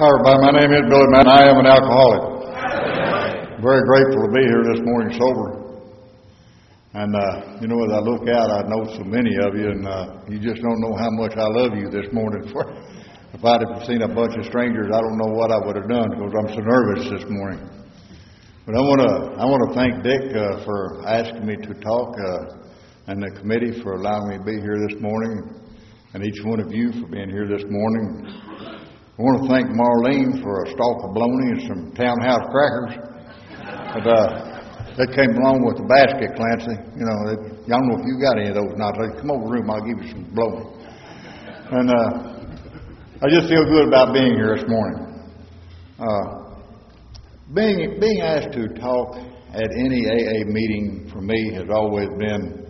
Hi, everybody. My name is Billy Mann. I am an alcoholic. Very grateful to be here this morning sober. And, uh, you know, as I look out, I know so many of you, and uh, you just don't know how much I love you this morning. if I'd have seen a bunch of strangers, I don't know what I would have done because I'm so nervous this morning. But I want to I want to thank Dick uh, for asking me to talk, uh, and the committee for allowing me to be here this morning, and each one of you for being here this morning. I want to thank Marlene for a stalk of bologna and some townhouse crackers. But uh, they came along with the basket, Clancy. You know, don't know if you got any of those. Not. Come over the room. I'll give you some bologna. And uh, I just feel good about being here this morning. Uh, being being asked to talk at any AA meeting for me has always been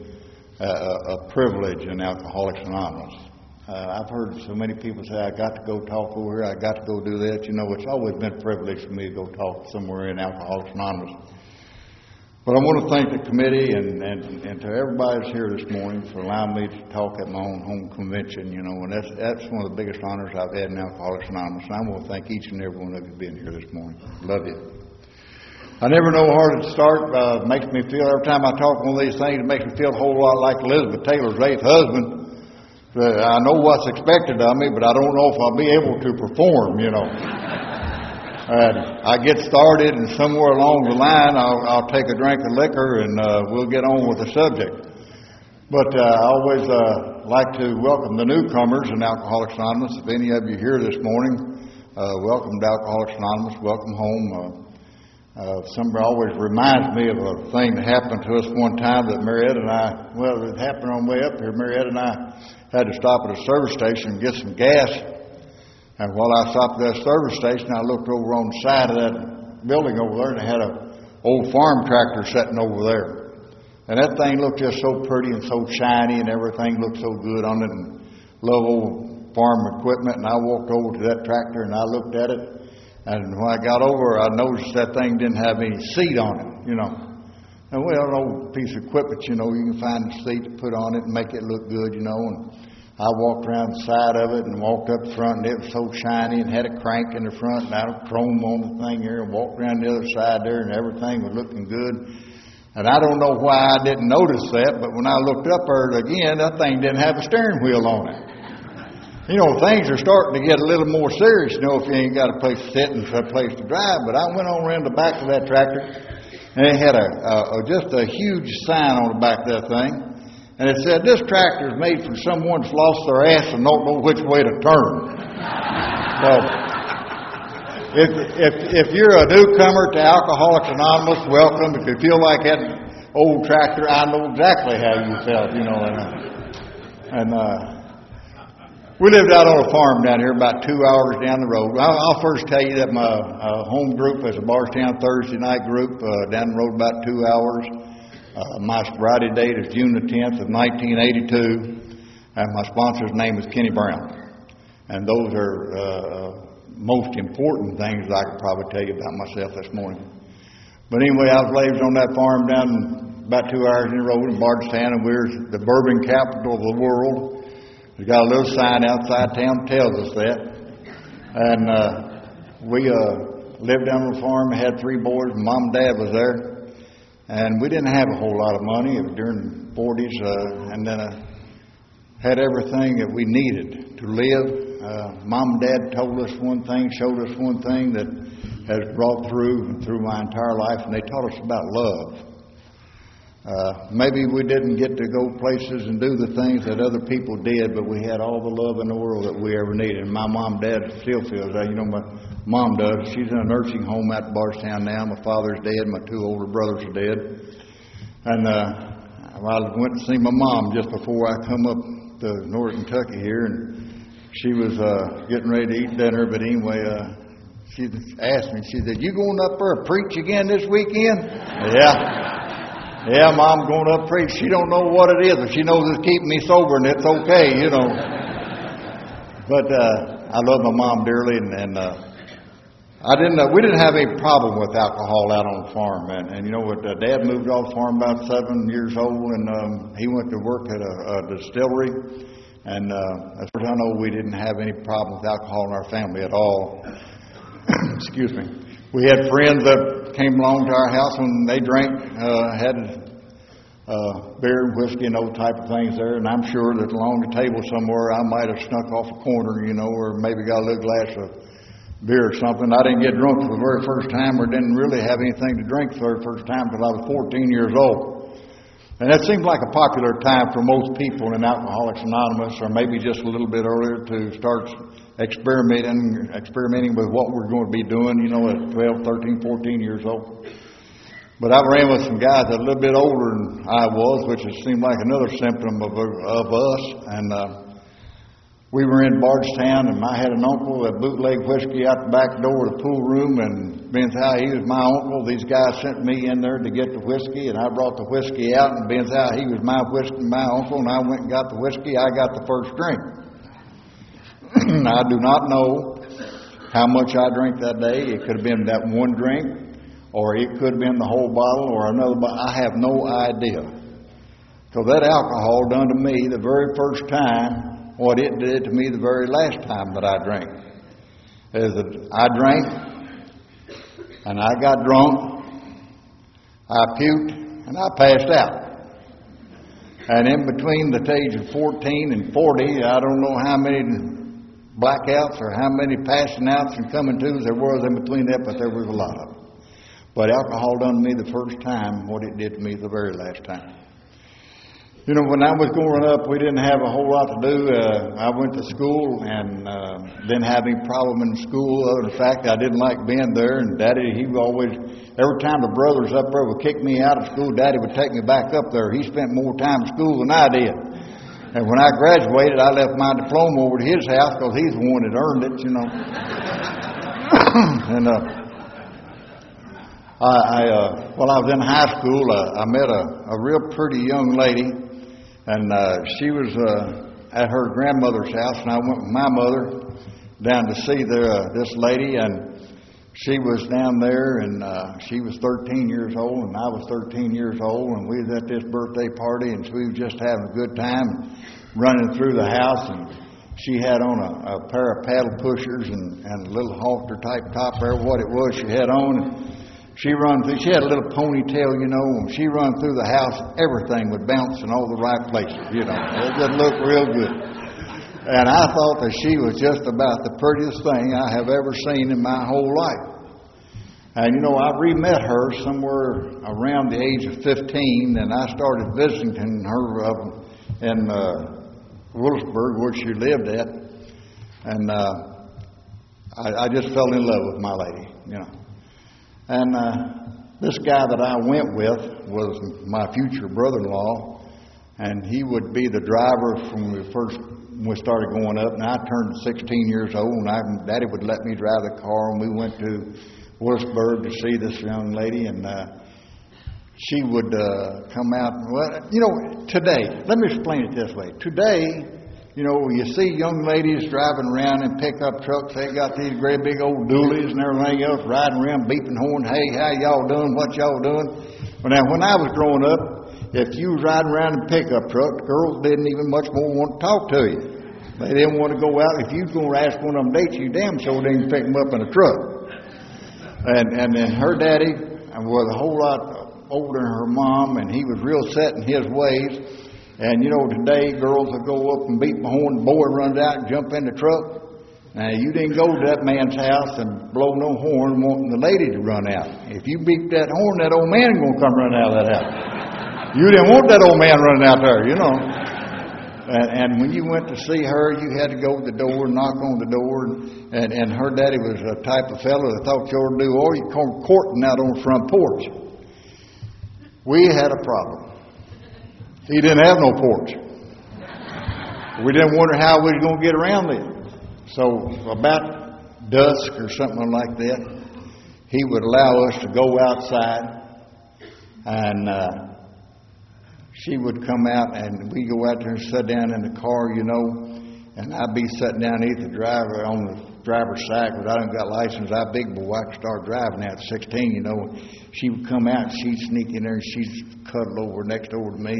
a, a privilege in Alcoholics Anonymous. Uh, I've heard so many people say, I got to go talk over here, I got to go do that. You know, it's always been a privilege for me to go talk somewhere in Alcoholics Anonymous. But I want to thank the committee and, and, and to everybody that's here this morning for allowing me to talk at my own home convention, you know, and that's, that's one of the biggest honors I've had in Alcoholics Anonymous. And I want to thank each and every one of you being here this morning. Love you. I never know where to start. Uh, makes me feel every time I talk one of these things, it makes me feel a whole lot like Elizabeth Taylor's eighth husband. I know what's expected of me, but I don't know if I'll be able to perform, you know. and I get started, and somewhere along the line, I'll, I'll take a drink of liquor, and uh, we'll get on with the subject. But uh, I always uh, like to welcome the newcomers in Alcoholics Anonymous. If any of you here this morning, uh, welcome to Alcoholics Anonymous. Welcome home. Uh, somebody always reminds me of a thing that happened to us one time that Marietta and I, well, it happened on the way up here. Marietta and I had to stop at a service station and get some gas. And while I stopped at that service station, I looked over on the side of that building over there, and they had an old farm tractor sitting over there. And that thing looked just so pretty and so shiny, and everything looked so good on it, and love old farm equipment. And I walked over to that tractor and I looked at it, and when I got over, I noticed that thing didn't have any seat on it, you know. And well, an old piece of equipment, you know, you can find a seat to put on it and make it look good, you know. And I walked around the side of it and walked up front, and it was so shiny and had a crank in the front, and had a chrome on the thing here, and walked around the other side there, and everything was looking good. And I don't know why I didn't notice that, but when I looked up there again, that thing didn't have a steering wheel on it. You know, things are starting to get a little more serious, you know, if you ain't got a place to sit and a place to drive. But I went on around the back of that tractor, and it had a, a, a just a huge sign on the back of that thing. And it said, This tractor is made for someone that's lost their ass and don't know which way to turn. so, if, if, if you're a newcomer to Alcoholics Anonymous, welcome. If you feel like that old tractor, I know exactly how you felt, you know. And, and uh, we lived out on a farm down here about two hours down the road. I'll, first tell you that my uh, home group is a Bardstown Thursday night group uh, down the road about two hours. Uh, my sobriety date is June the 10th of 1982, and my sponsor's name is Kenny Brown. And those are uh, most important things I could probably tell you about myself this morning. But anyway, I was raised on that farm down about two hours in the road in Bardstown, and we're the bourbon capital of the world. We got a little sign outside town tells us that. And uh, we uh, lived on the farm, had three boys, mom and dad was there. And we didn't have a whole lot of money. It was during the 40s, uh, and then uh, had everything that we needed to live. Uh, mom and dad told us one thing, showed us one thing that has brought through through my entire life, and they taught us about love. Uh, maybe we didn't get to go places and do the things that other people did, but we had all the love in the world that we ever needed. And my mom dad still feels that. You know, my mom does. She's in a nursing home at Bardstown now. My father's dead. My two older brothers are dead. And uh, I went to see my mom just before I come up to Northern Kentucky here, and she was uh, getting ready to eat dinner. But anyway, uh, she asked me. She said, "You going up there to preach again this weekend?" yeah. Yeah, mom going up preach. She don't know what it is, but she knows it's keeping me sober, and it's okay, you know. But uh, I love my mom dearly, and, and uh, I didn't. Uh, we didn't have any problem with alcohol out on the farm, and, and you know what? Uh, Dad moved off the farm about seven years old, and um, he went to work at a, a distillery. And uh, as far as I know, we didn't have any problem with alcohol in our family at all. excuse me, we had friends that came along to our house when they drank, uh, had uh, beer and whiskey and those type of things there, and I'm sure that along the table somewhere I might have snuck off a corner, you know, or maybe got a little glass of beer or something. I didn't get drunk for the very first time, or didn't really have anything to drink for the first time until I was 14 years old. And that seems like a popular time for most people in Alcoholics Anonymous, or maybe just a little bit earlier, to start experimenting, experimenting with what we're going to be doing, you know, at 12, 13, 14 years old. But I ran with some guys that a little bit older than I was, which it seemed like another symptom of, of us. And uh, we were in Bardstown, and I had an uncle that bootlegged whiskey out the back door of the pool room, and being how he was my uncle, these guys sent me in there to get the whiskey, and I brought the whiskey out, and being how he was my whiskey, my uncle, and I went and got the whiskey, I got the first drink. I do not know how much I drank that day. It could have been that one drink, or it could have been the whole bottle, or another bottle. I have no idea. Because that alcohol done to me the very first time what it did to me the very last time that I drank. Is that I drank and I got drunk, I puked, and I passed out. And in between the age of 14 and 40, I don't know how many blackouts or how many passing outs and coming tos there was in between that, but there was a lot of them. But alcohol done me the first time what it did to me the very last time. You know, when I was growing up, we didn't have a whole lot to do. Uh, I went to school and uh, didn't have any problem in school. Other than the fact, I didn't like being there. And Daddy, he always, every time the brothers up there would kick me out of school, Daddy would take me back up there. He spent more time in school than I did. And when I graduated, I left my diploma over to his house because he's the one that earned it, you know. and uh, I, I uh, while I was in high school, uh, I met a, a real pretty young lady. And uh, she was uh, at her grandmother's house, and I went with my mother down to see the, uh, this lady, and she was down there, and uh, she was 13 years old, and I was 13 years old, and we was at this birthday party, and we was just having a good time, running through the house, and she had on a, a pair of pedal pushers and, and a little halter type top there, what it was she had on. And, she run through, she had a little ponytail, you know, and she run through the house, everything would bounce in all the right places, you know. It just looked real good. And I thought that she was just about the prettiest thing I have ever seen in my whole life. And you know, I re-met her somewhere around the age of 15, and I started visiting her uh, in uh, Willisburg, where she lived at, and uh, I, I just fell in love with my lady, you know. And uh, this guy that I went with was my future brother-in-law, and he would be the driver from the first we started going up. And I turned 16 years old, and I, Daddy would let me drive the car, and we went to Willisburg to see this young lady, and uh, she would uh, come out. Well, you know, today, let me explain it this way. Today, you know, you see young ladies driving around in pickup trucks. They got these great big old dualies and everything else, riding around beeping horn. Hey, how y'all doing? What y'all doing? But now, when I was growing up, if you was riding around in a pickup truck, girls didn't even much more want to talk to you. They didn't want to go out. If you was going to ask one of them dates, you damn sure didn't pick them up in a truck. And and then her daddy was a whole lot older than her mom, and he was real set in his ways. And you know, today girls will go up and beat my horn, the boy runs out and jump in the truck. Now, you didn't go to that man's house and blow no horn wanting the lady to run out. If you beat that horn, that old man going to come run out of that house. You didn't want that old man running out there, you know. And, and when you went to see her, you had to go to the door, knock on the door, and, and her daddy was a type of fellow that thought you ought to do all you come courting out on the front porch. We had a problem. He didn't have no porch. We didn't wonder how we was going to get around it. So about dusk or something like that, he would allow us to go outside, and uh, she would come out, and we go out there and sit down in the car, you know, and I'd be sitting down the driver on the driver's side because I didn't got license. I big boy, I could start driving at 16, you know. She would come out, and she'd sneak in there, and she'd cuddle over next over to me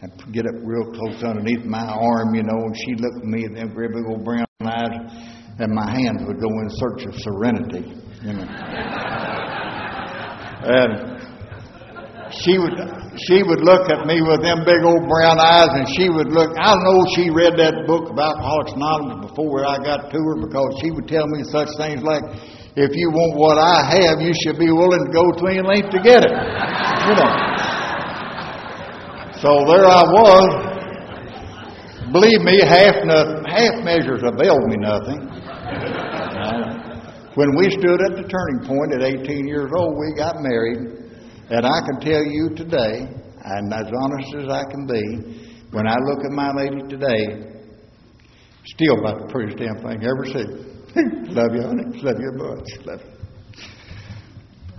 and get up real close underneath my arm, you know, and she'd look at me with them great big old brown eyes. and my hands would go in search of serenity. You know. and she would she would look at me with them big old brown eyes, and she would look. I know she read that book of Alcoholics Anonymous before I got to her because she would tell me such things like, "If you want what I have, you should be willing to go to any length to get it." You know. So there I was. Believe me, half nothing, half measures availed me nothing. When we stood at the turning point at 18 years old, we got married. And I can tell you today, and as honest as I can be, when I look at my lady today, still about the prettiest damn thing I ever seen. Love you, honey. Love you much. Love you.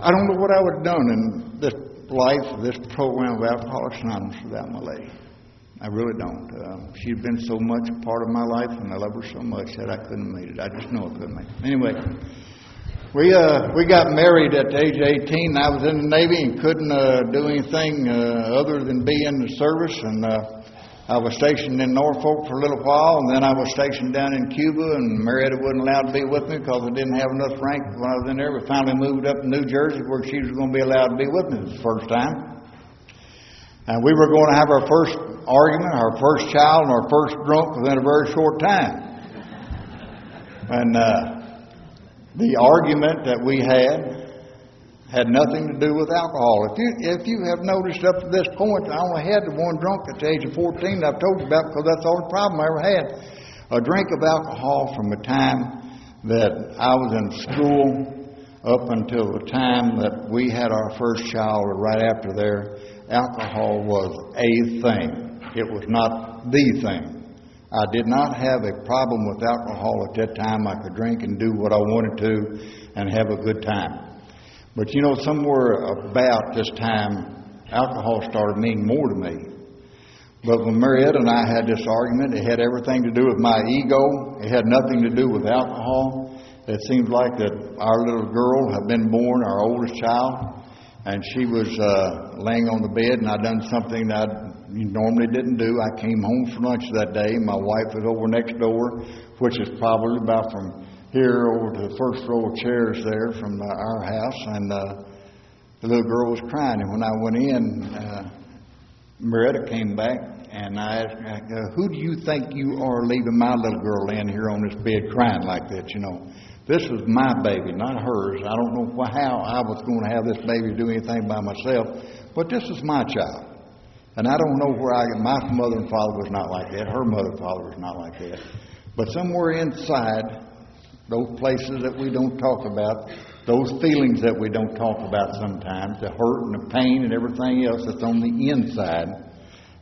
I don't know what I would have done in this life, this program of Alcoholics Anonymous without my lady. I really don't. Uh, she's been so much a part of my life, and I love her so much that I couldn't have made it. I just know I couldn't make it. Anyway. We uh we got married at the age of 18. I was in the Navy and couldn't uh, do anything uh, other than be in the service. And uh, I was stationed in Norfolk for a little while, and then I was stationed down in Cuba. And Marietta wasn't allowed to be with me because I didn't have enough rank when I was in there. We finally moved up to New Jersey where she was going to be allowed to be with me the first time. And we were going to have our first argument, our first child, and our first drunk within a very short time. And uh, the argument that we had had nothing to do with alcohol. If you if you have noticed up to this point, I only had the one drunk at the age of 14 I've told you about because that's the only problem I ever had. A drink of alcohol from the time that I was in school up until the time that we had our first child or right after there, alcohol was a thing. It was not the thing. I did not have a problem with alcohol at that time. I could drink and do what I wanted to and have a good time. But you know, somewhere about this time, alcohol started meaning more to me. But when Marietta and I had this argument, it had everything to do with my ego. It had nothing to do with alcohol. It seemed like that our little girl had been born, our oldest child, and she was uh, laying on the bed, and I'd done something that I'd normally didn't do. I came home for lunch that day. My wife was over next door, which is probably about from here over to the first row of chairs there from uh, our house, and uh, the little girl was crying. And when I went in, uh, Marietta came back, and I asked, uh, "Who do you think you are leaving my little girl in here on this bed crying like that?" You know. This was my baby, not hers. I don't know how I was going to have this baby do anything by myself, but this was my child. And I don't know where I my mother and father was not like that. Her mother and father was not like that. But somewhere inside those places that we don't talk about, those feelings that we don't talk about sometimes, the hurt and the pain and everything else that's on the inside,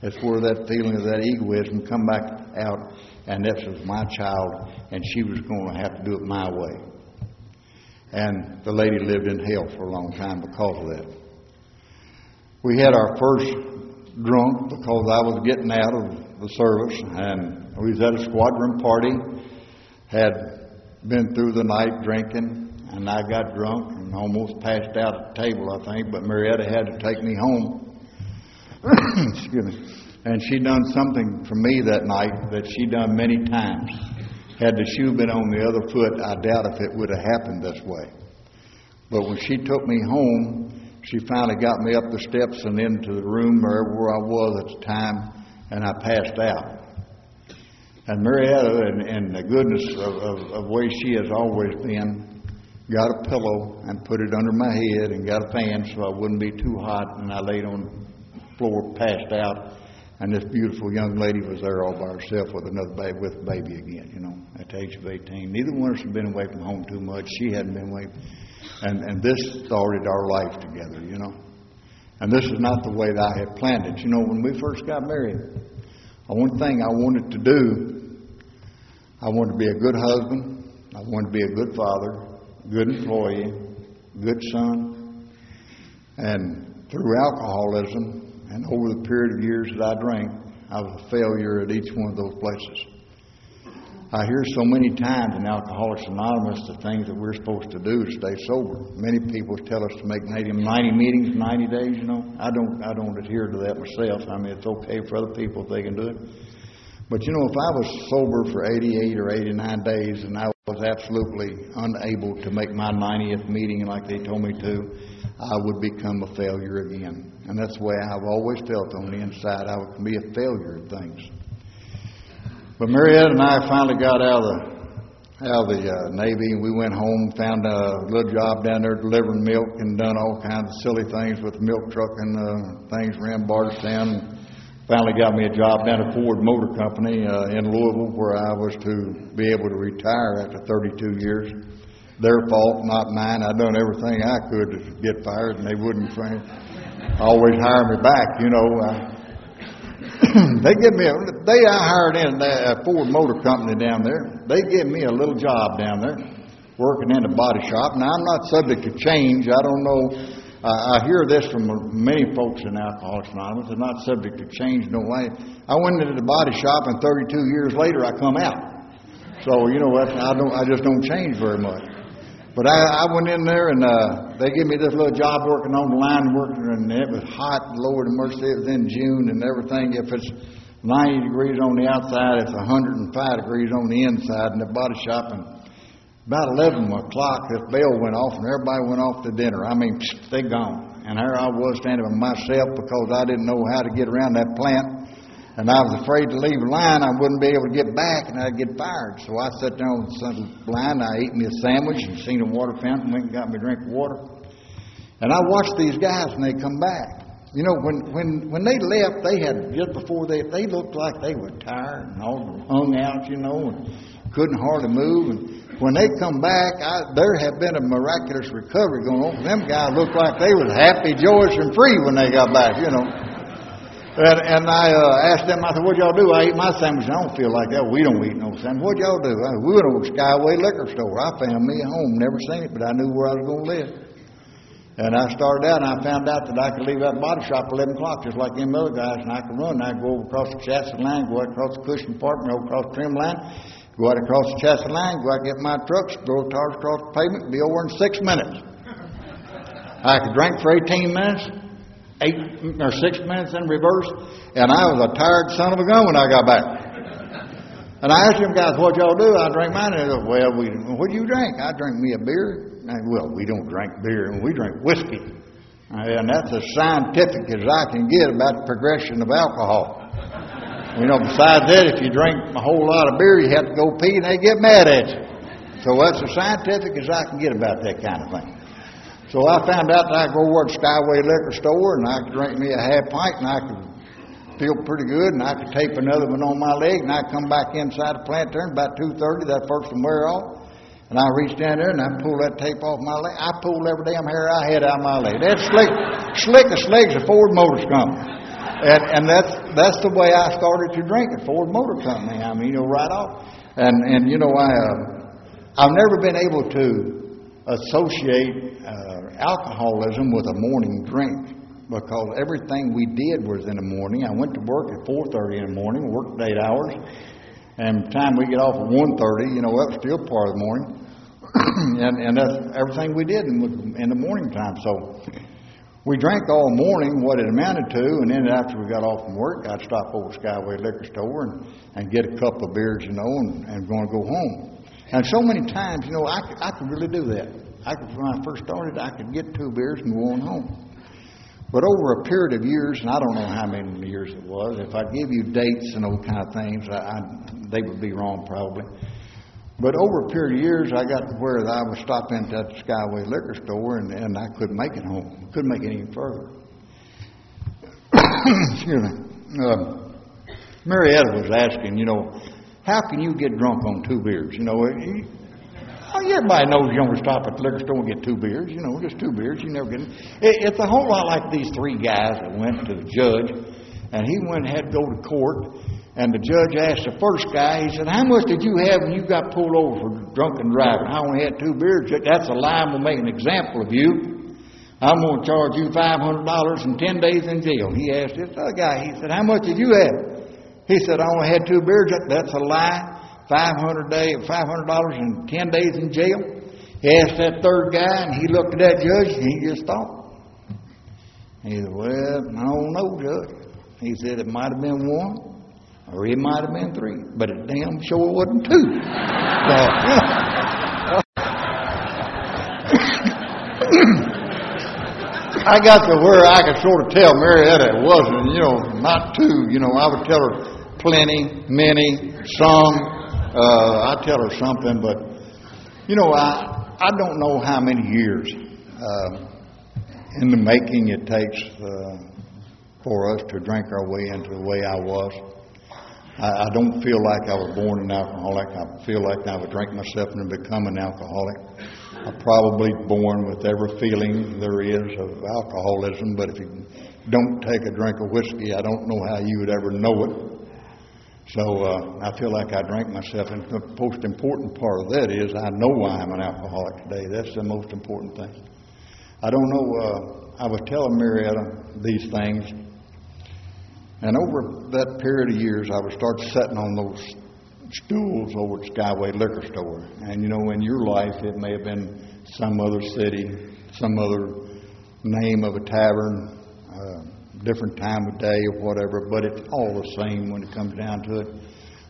that's where that feeling of that egoism come back out. And this was my child, and she was going to have to do it my way. And the lady lived in hell for a long time because of that. We had our first drunk because I was getting out of the service and we was at a squadron party, had been through the night drinking, and I got drunk and almost passed out at the table, I think, but Marietta had to take me home. Excuse me. And she done something for me that night that she done many times. Had the shoe been on the other foot, I doubt if it would have happened this way. But when she took me home, she finally got me up the steps and into the room where I was at the time, and I passed out. And Marietta, in, in the goodness of, of, of way she has always been, got a pillow and put it under my head and got a fan so I wouldn't be too hot. And I laid on the floor, passed out, and this beautiful young lady was there all by herself with another baby, with a baby again. You know, at the age of 18. Neither one of us had been away from home too much. She hadn't been away. And, and this started our life together, you know. And this is not the way that I had planned it. You know, when we first got married, the one thing I wanted to do, I wanted to be a good husband, I wanted to be a good father, good employee, good son. And through alcoholism and over the period of years that I drank, I was a failure at each one of those places. I hear so many times in Alcoholics Anonymous the things that we're supposed to do to stay sober. Many people tell us to make 90 meetings 90 days, you know. I don't, I don't adhere to that myself. I mean, it's okay for other people if they can do it. But you know, if I was sober for 88 or 89 days and I was absolutely unable to make my 90th meeting like they told me to, I would become a failure again. And that's the way I've always felt on the inside. I would be a failure at things. But Marietta and I finally got out of the out of the uh, Navy, and we went home, found a little job down there delivering milk, and done all kinds of silly things with the milk truck and uh, things around Bardstown. Finally got me a job down at Ford Motor Company uh, in Louisville, where I was to be able to retire after 32 years. Their fault, not mine. I done everything I could to get fired, and they wouldn't always hire me back. You know, uh, they give me a they I hired in a Ford Motor Company down there. They give me a little job down there, working in a body shop. Now I'm not subject to change. I don't know. Uh, I hear this from many folks in Alcoholics Anonymous. They're not subject to change no way. I went into the body shop, and 32 years later, I come out. So you know what? I don't. I just don't change very much. But I, I went in there and uh, they gave me this little job working on the line, working, and it was hot, Lord of mercy, it was in June and everything. If it's 90 degrees on the outside, it's 105 degrees on the inside in the body shop. And about 11 o'clock, this bell went off and everybody went off to dinner. I mean, they gone. And there I was standing by myself because I didn't know how to get around that plant. And I was afraid to leave line. I wouldn't be able to get back and I'd get fired. So I sat down on the line. I ate me a sandwich and seen a water fountain. Went and got me a drink of water. And I watched these guys when they come back. You know, when when when they left, they had just before they they looked like they were tired and all hung out, you know, and couldn't hardly move. And when they come back, I, there have been a miraculous recovery going on. Them guys looked like they was happy, joyous, and free when they got back, you know. And, and I uh, asked them, I said, what y'all do? I ate my sandwich. I don't feel like that. We don't eat no sandwich. What y'all do? I, we went over to Skyway Liquor Store. I found me a home. Never seen it, but I knew where I was going to live. And I started out, and I found out that I could leave that body shop at 11 o'clock, just like them other guys, and I could run. And I'd go over across the chassis line, go out across the cushion apartment, go across the trim line, go out across the chassis line, go out get my trucks, throw tires across the pavement, be over in six minutes. I could drink for 18 minutes, eight or six minutes in reverse, and I was a tired son of a gun when I got back. And I asked them guys, what y'all do? I drank mine. And they said, well, we, what do you drink? I drink me a beer. I, well, we don't drink beer, and we drink whiskey. And that's as scientific as I can get about the progression of alcohol. You know, besides that, if you drink a whole lot of beer, you have to go pee and they get mad at you. So that's as scientific as I can get about that kind of thing. So I found out that I go to Skyway Liquor Store and I could drink me a half pint and I could feel pretty good and I could tape another one on my leg and I'd come back inside the plant there and about 2.30, that first one wear off. And I reached down there and I pulled that tape off my leg. I pulled every damn hair I had out of my leg. That's slick, slick as legs of Ford Motor Company. And, and that's, that's the way I started to drink at Ford Motor Company. I mean, you know, right off. And, and you know, I, uh, I've never been able to associate uh, alcoholism with a morning drink because everything we did was in the morning. I went to work at 4:30 in the morning, worked eight hours, and time we get off at one thirty, you know, that was still part of the morning, and and that's everything we did in, in the morning time. So we drank all morning what it amounted to, and then after we got off from work, I'd stop over Skyway Liquor Store and, and get a couple of beers, you know, and, and going to go home. And so many times, you know, I I could really do that. I could, when I first started, I could get two beers and go on home. But over a period of years, and I don't know how many years it was, if I give you dates and those kind of things, I, I, they would be wrong probably. But over a period of years, I got to where I would stop into that Skyway liquor store and, and I couldn't make it home. Couldn't make it any further. Excuse me. Uh, Marietta was asking, you know, how can you get drunk on two beers? You know, Oh, everybody knows you don't stop at the liquor store and get two beers. You know, just two beers. You never get it. It's a whole lot like these three guys that went to the judge, and he went and had to go to court. And the judge asked the first guy, he said, How much did you have when you got pulled over for drunken driving? I only had two beers. That's a lie. I'm going to make an example of you. I'm going to charge you $500 and 10 days in jail. He asked this other guy, he said, How much did you have? He said, I only had two beers. That's a lie. Five hundred day, five hundred dollars and ten days in jail. He asked that third guy, and he looked at that judge, and he just thought. He said, "Well, I don't know, Judge." He said it might have been one, or or it might have been three, but it damn sure wasn't two. So, I got to where I could sort of tell Marietta it wasn't, you know, not two. You know, I would tell her plenty, many, some. Uh, I tell her something, but you know, I I don't know how many years uh, in the making it takes uh, for us to drink our way into the way I was. I, I don't feel like I was born an alcoholic. I feel like I would drink myself and become an alcoholic. I'm probably born with every feeling there is of alcoholism, but if you don't take a drink of whiskey, I don't know how you would ever know it. So uh, I feel like I drank myself, and the most important part of that is I know why I'm an alcoholic today. That's the most important thing. I don't know. Uh, I was telling Marietta these things, and over that period of years, I would start sitting on those stools over at Skyway Liquor Store. And you know, in your life, it may have been some other city, some other name of a tavern, different time of day or whatever, but it's all the same when it comes down to it.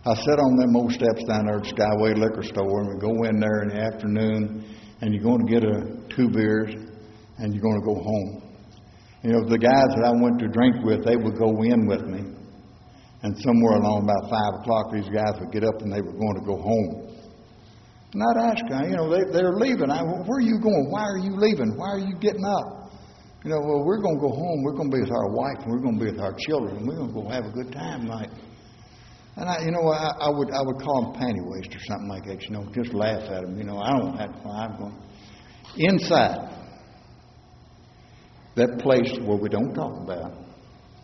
I sit on them old steps down there at Skyway Liquor Store, and we go in there in the afternoon, and you're going to get a two beers, and you're going to go home. You know, the guys that I went to drink with, they would go in with me. And somewhere along about 5 o'clock, these guys would get up and they were going to go home. And I'd ask you know, they, they're leaving. I, where are you going? Why are you leaving? Why are you getting up? You know, well, we're going to go home. We're going to be with our wife and we're going to be with our children. And we're going to go have a good time tonight. And I, you know, I, I would I would call them panty waste or something like that. You know, just laugh at them. You know, I don't have to. I'm going inside that place where we don't talk about,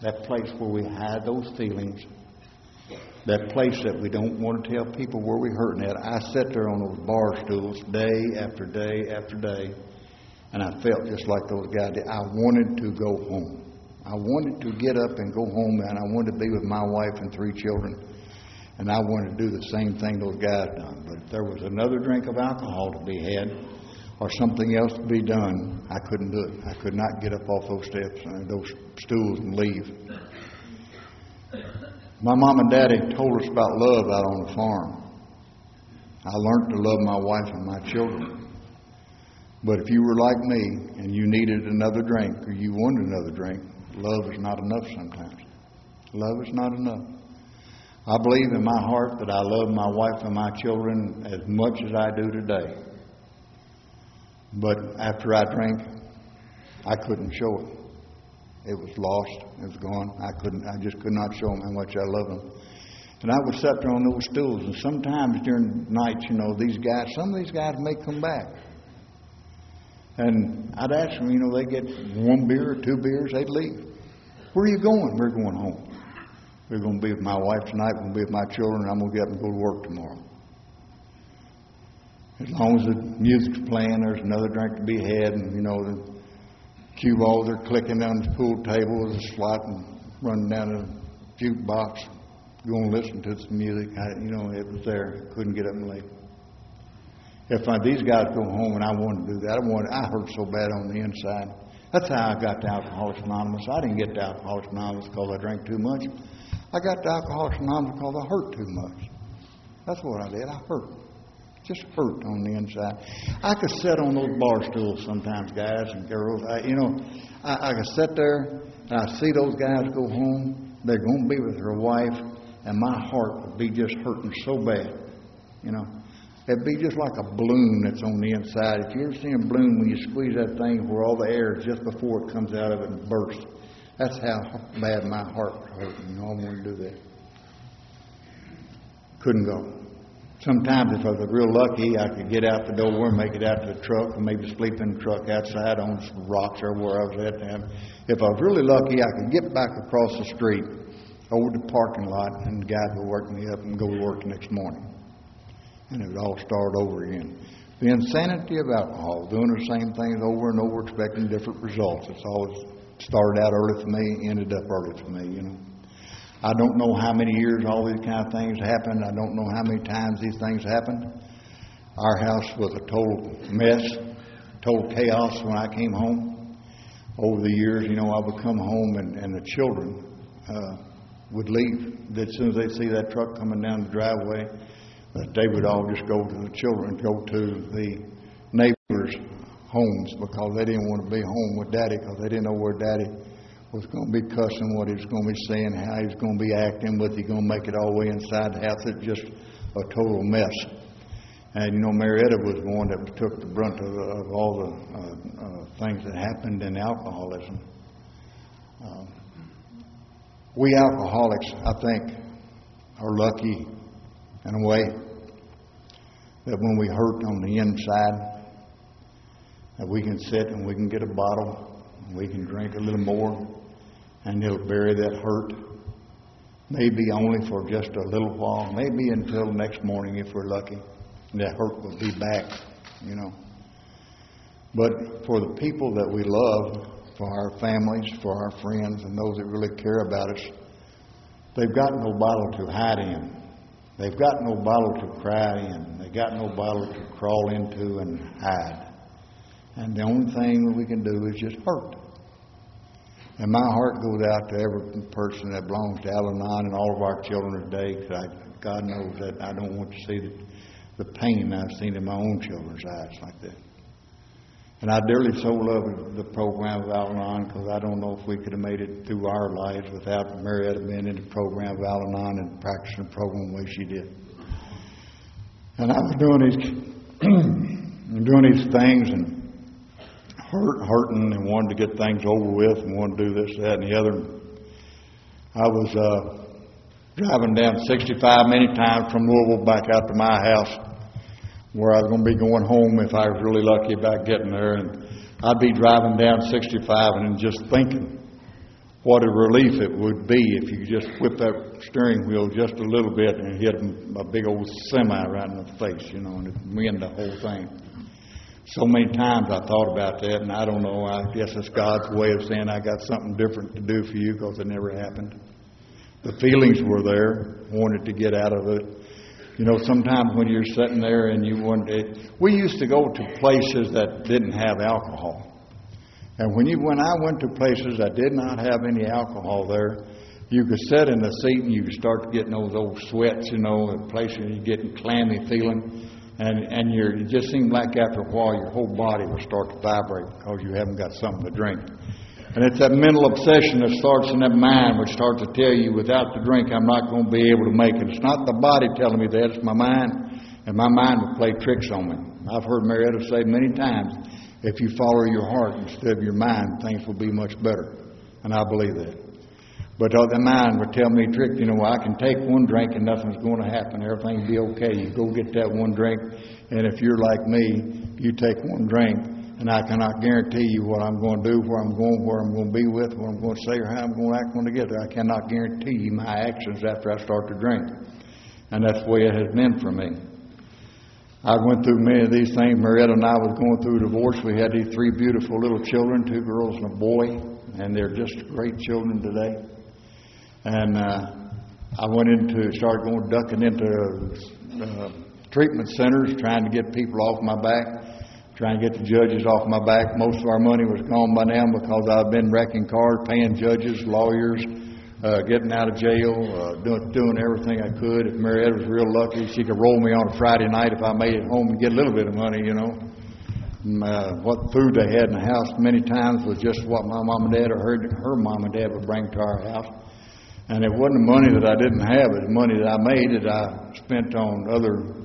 that place where we hide those feelings, that place that we don't want to tell people where we're hurting at. I sat there on those bar stools day after day after day, and I felt just like those guys did. I wanted to go home. I wanted to get up and go home, and I wanted to be with my wife and three children. And I wanted to do the same thing those guys done. But if there was another drink of alcohol to be had, or something else to be done, I couldn't do it. I could not get up off those steps and those stools and leave. My mom and daddy told us about love out on the farm. I learned to love my wife and my children. But if you were like me and you needed another drink or you wanted another drink, love is not enough sometimes. Love is not enough. I believe in my heart that I love my wife and my children as much as I do today. But after I drank, I couldn't show it. It was lost. It was gone. I couldn't. I just could not show them how much I love them. And I would sit there on those stools, and sometimes during nights, you know, these guys, some of these guys may come back. And I'd ask them, you know, they get one beer or two beers, they'd leave. Where are you going? We're going home. We're going to be with my wife tonight. We're going to be with my children. I'm going to get up and go to work tomorrow. As long as the music's playing, there's another drink to be had, and you know the cue balls are clicking down the pool table, the slot and running down the jukebox, going to listen to some music. I, you know, it was there. Couldn't get up and leave. If I, these guys go home and I wanted to do that, I wanted. I hurt so bad on the inside. That's how I got to Alcoholics Anonymous. I didn't get to Alcoholics Anonymous because I drank too much. I got to Alcoholics Anonymous because I hurt too much. That's what I did. I hurt just hurt on the inside. I could sit on those bar stools sometimes, guys and girls. I, you know, I, I could sit there and I see those guys go home. They're going to be with their wife, and my heart would be just hurting so bad. You know, it'd be just like a balloon that's on the inside. If you ever seen a balloon when you squeeze that thing where all the air is just before it comes out of it and bursts, that's how bad my heart hurt. You know, I wouldn't do that. Couldn't go. Sometimes, if I was real lucky, I could get out the door and make it out to the truck, or maybe sleep in the truck outside on some rocks or where I was at. And if I was really lucky, I could get back across the street over the parking lot, and the guys would work me up and go to work the next morning. And it would all start over again. The insanity of alcohol, doing the same things over and over, expecting different results. It's always started out early for me, ended up early for me, you know. I don't know how many years all these kind of things happened. I don't know how many times these things happened. Our house was a total mess, total chaos when I came home. Over the years, you know, I would come home and, and the children, uh, would leave. As soon as they see that truck coming down the driveway, that they would all just go to the children, go to the neighbors' homes because they didn't want to be home with daddy because they didn't know where daddy was going to be cussing, what he was going to be saying, how he was going to be acting, whether he going to make it all the way inside the house. It's just a total mess. And you know, Marietta was the one that took the brunt of, of all the uh, uh, things that happened in alcoholism. Uh, we alcoholics, I think, are lucky in a way that when we hurt on the inside, that we can sit and we can get a bottle, and we can drink a little more, and it'll bury that hurt. Maybe only for just a little while, maybe until next morning if we're lucky. That hurt will be back, you know. But for the people that we love, for our families, for our friends, and those that really care about us, they've got no bottle to hide in. They've got no bottle to cry in. They've got no bottle to crawl into and hide. And the only thing that we can do is just hurt. And my heart goes out to every person that belongs to Al Anon and all of our children today. Cause I, God knows that I don't want to see the, the pain I've seen in my own children's eyes like that. And I dearly so love the program of Al Anon because I don't know if we could have made it through our lives without Marietta being in the program of Al Anon and practicing the program the way she did. And I was doing these, doing these things and hurt, hurting and wanted to get things over with and wanted to do this, that, and the other. I was uh, driving down 65 many times from Louisville back out to my house where I was going to be going home if I was really lucky about getting there. And I'd be driving down 65 and just thinking what a relief it would be if you just whip that steering wheel just a little bit and hit a big old semi right in the face, you know, and win the whole thing. So many times I thought about that, and I don't know. I guess it's God's way of saying I got something different to do for you because it never happened. The feelings were there, wanted to get out of it, you know, sometimes when you're sitting there and you want we used to go to places that didn't have alcohol. And when you when I went to places that did not have any alcohol there, you could sit in the seat and you could start getting those old sweats, you know, and places you're getting clammy feeling. And, and you're, it just seemed like after a while your whole body will start to vibrate because you haven't got something to drink. And it's that mental obsession that starts in that mind, which starts to tell you, without the drink, I'm not going to be able to make it. It's not the body telling me that, it's my mind. And my mind will play tricks on me. I've heard Marietta say many times, if you follow your heart instead of your mind, things will be much better. And I believe that. But the mind would tell me trick, you know, I can take one drink and nothing's going to happen. Everything will be okay. You go get that one drink, and if you're like me, you take one drink, and I cannot guarantee you what I'm going to do, where I'm going, where I'm going to be with, what I'm going to say, or how I'm going to act when I get there. I cannot guarantee you my actions after I start to drink. And that's the way it has been for me. I went through many of these things. Marietta and I was going through a divorce. We had these three beautiful little children, two girls and a boy, and they're just great children today. And uh, I went into, started going ducking into uh, treatment centers, trying to get people off my back trying to get the judges off my back. Most of our money was gone by now because I've been wrecking cars, paying judges, lawyers, uh, getting out of jail, uh, doing, doing everything I could. If Marietta was real lucky, she could roll me on a Friday night if I made it home and get a little bit of money, you know. And, uh, what food they had in the house many times was just what my mom and dad or her, her mom and dad would bring to our house. And it wasn't the money that I didn't have, it was money that I made that I spent on other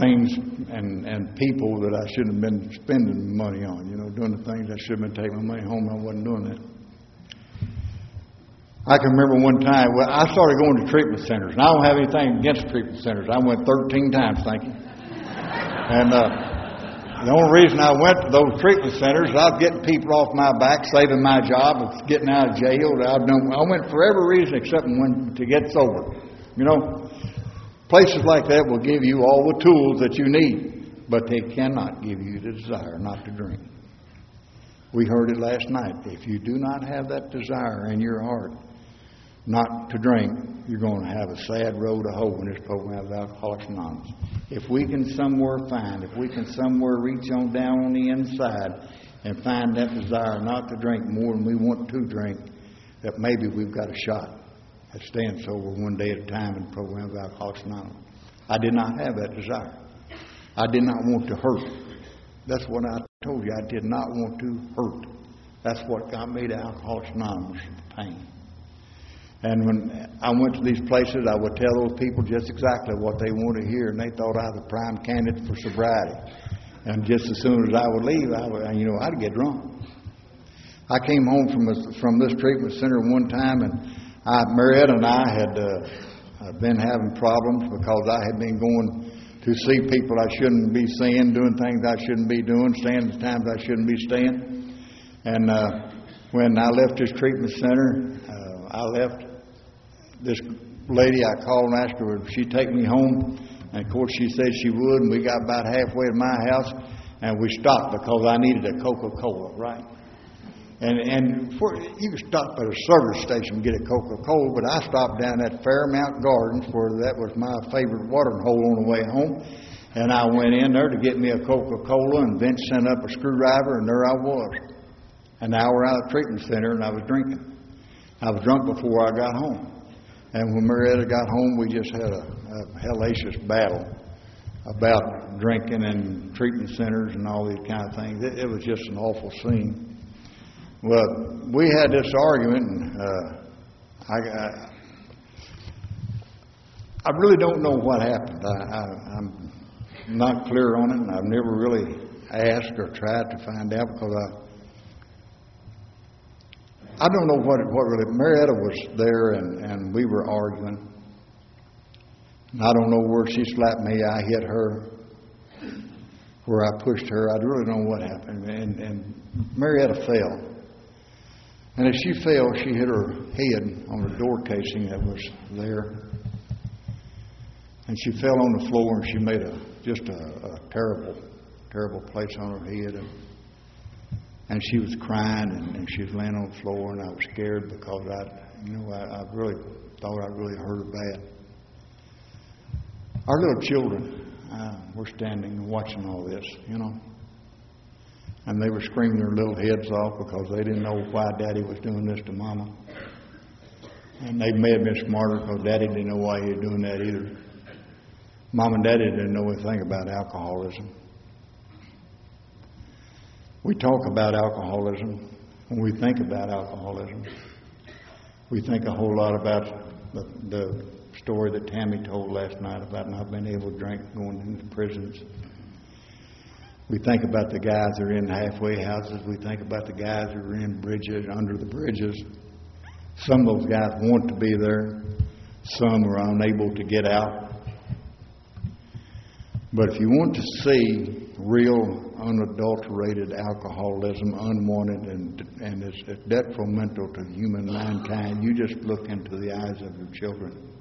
things and, and people that I shouldn't have been spending money on, you know, doing the things I should have been taking my money home. I wasn't doing that. I can remember one time, well, I started going to treatment centers, and I don't have anything against treatment centers. I went 13 times, thank you. And uh, the only reason I went to those treatment centers, I was getting people off my back, saving my job, getting out of jail. I, I went for every reason except one to get sober. You know, Places like that will give you all the tools that you need, but they cannot give you the desire not to drink. We heard it last night. If you do not have that desire in your heart not to drink, you're going to have a sad road to hoe in this program of Alcoholics Anonymous. If we can somewhere find, if we can somewhere reach on down on the inside and find that desire not to drink more than we want to drink, that maybe we've got a shot. At staying sober one day at a time in the program of Alcoholics Anonymous. I did not have that desire. I did not want to hurt. That's what I told you. I did not want to hurt. That's what got me to Alcoholics Anonymous, pain. And when I went to these places, I would tell those people just exactly what they wanted to hear, and they thought I was a prime candidate for sobriety. And just as soon as I would leave, I would, you know, I'd get drunk. I came home from a, from this treatment center one time, and I, Marietta and I had uh, been having problems because I had been going to see people I shouldn't be seeing, doing things I shouldn't be doing, staying at times I shouldn't be staying. And uh, when I left this treatment center, uh, I left this lady. I called and asked her if she'd take me home, and of course she said she would. And we got about halfway to my house, and we stopped because I needed a Coca-Cola, right? And and for, you could stop at a service station and get a Coca-Cola, but I stopped down at Fairmount Gardens where that was my favorite watering hole on the way home. And I went in there to get me a Coca-Cola, and Vince sent up a screwdriver, and there I was, an hour out of treatment center, and I was drinking. I was drunk before I got home. And when Marietta got home, we just had a, a hellacious battle about drinking and treatment centers and all these kind of things. It, it was just an awful scene. Well, we had this argument, and uh, I, I, I really don't know what happened. I, I, I'm not clear on it, and I've never really asked or tried to find out because I. I don't know what what really. Marietta was there, and, and we were arguing. And I don't know where she slapped me. I hit her. Where I pushed her. I really don't know what happened. And, and Marietta fell. And as she fell, she hit her head on the door casing that was there. And she fell on the floor and she made a just a, a terrible, terrible place on her head. And, and she was crying and, and she was laying on the floor and I was scared because I, you know, I, I really thought I really hurt her bad. Our little children uh, were standing and watching all this, you know and they were screaming their little heads off because they didn't know why Daddy was doing this to Mama. And they may have been smarter because Daddy didn't know why he was doing that either. Mom and Daddy didn't know anything about alcoholism. We talk about alcoholism when we think about alcoholism. We think a whole lot about the, the story that Tammy told last night about not being able to drink going into prisons. We think about the guys that are in halfway houses. We think about the guys that are in bridges, under the bridges. Some of those guys want to be there. Some are unable to get out. But if you want to see real, unadulterated alcoholism, unwanted, and, and it's, detrimental to human mankind, you just look into the eyes of your children.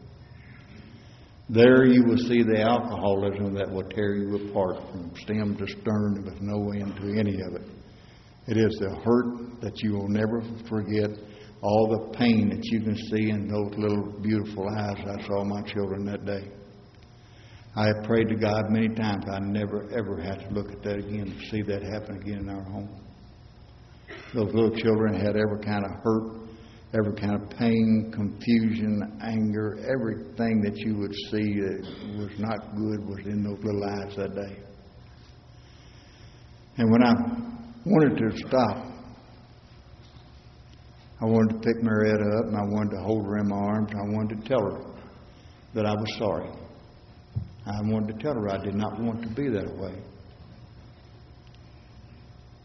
There you will see the alcoholism that will tear you apart from stem to stern with no end to any of it. It is the hurt that you will never forget, all the pain that you can see in those little beautiful eyes I saw my children that day. I have prayed to God many times I never ever have to look at that again, to see that happen again in our home. Those little children had every kind of hurt every kind of pain, confusion, anger, everything that you would see that was not good was in those little eyes that day. And when I wanted to stop, I wanted to pick Marietta up and I wanted to hold her in my arms. I wanted to tell her that I was sorry. I wanted to tell her I did not want to be that way.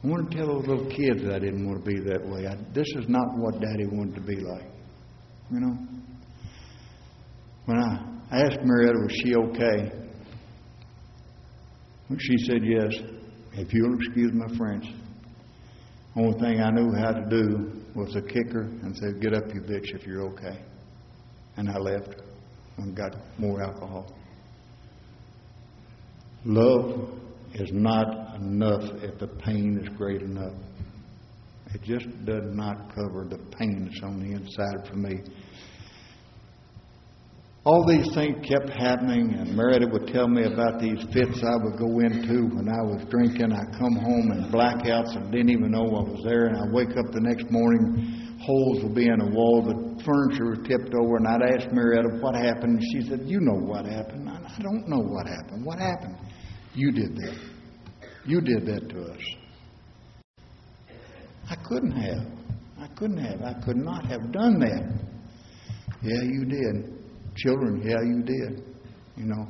I want to tell those little kids I didn't want to be that way. I, this is not what Daddy wanted to be like. You know? When I asked Marietta, was she okay? She said yes, if you'll excuse my French, the only thing I knew how to do was to kick her and say, Get up, you bitch, if you're okay. And I left and got more alcohol. Love is not enough if the pain is great enough. It just does not cover the pain that's on the inside for me. All these things kept happening, and Marietta would tell me about these fits I would go into when I was drinking. I'd come home in blackouts and didn't even know I was there, and I'd wake up the next morning holes would be in the wall, the furniture was tipped over, and I'd ask Marietta what happened. She said, You know what happened. I don't know what happened. What happened? You did that. You did that to us. I couldn't have. I couldn't have. I could not have done that. Yeah, you did. Children, yeah, you did. You know.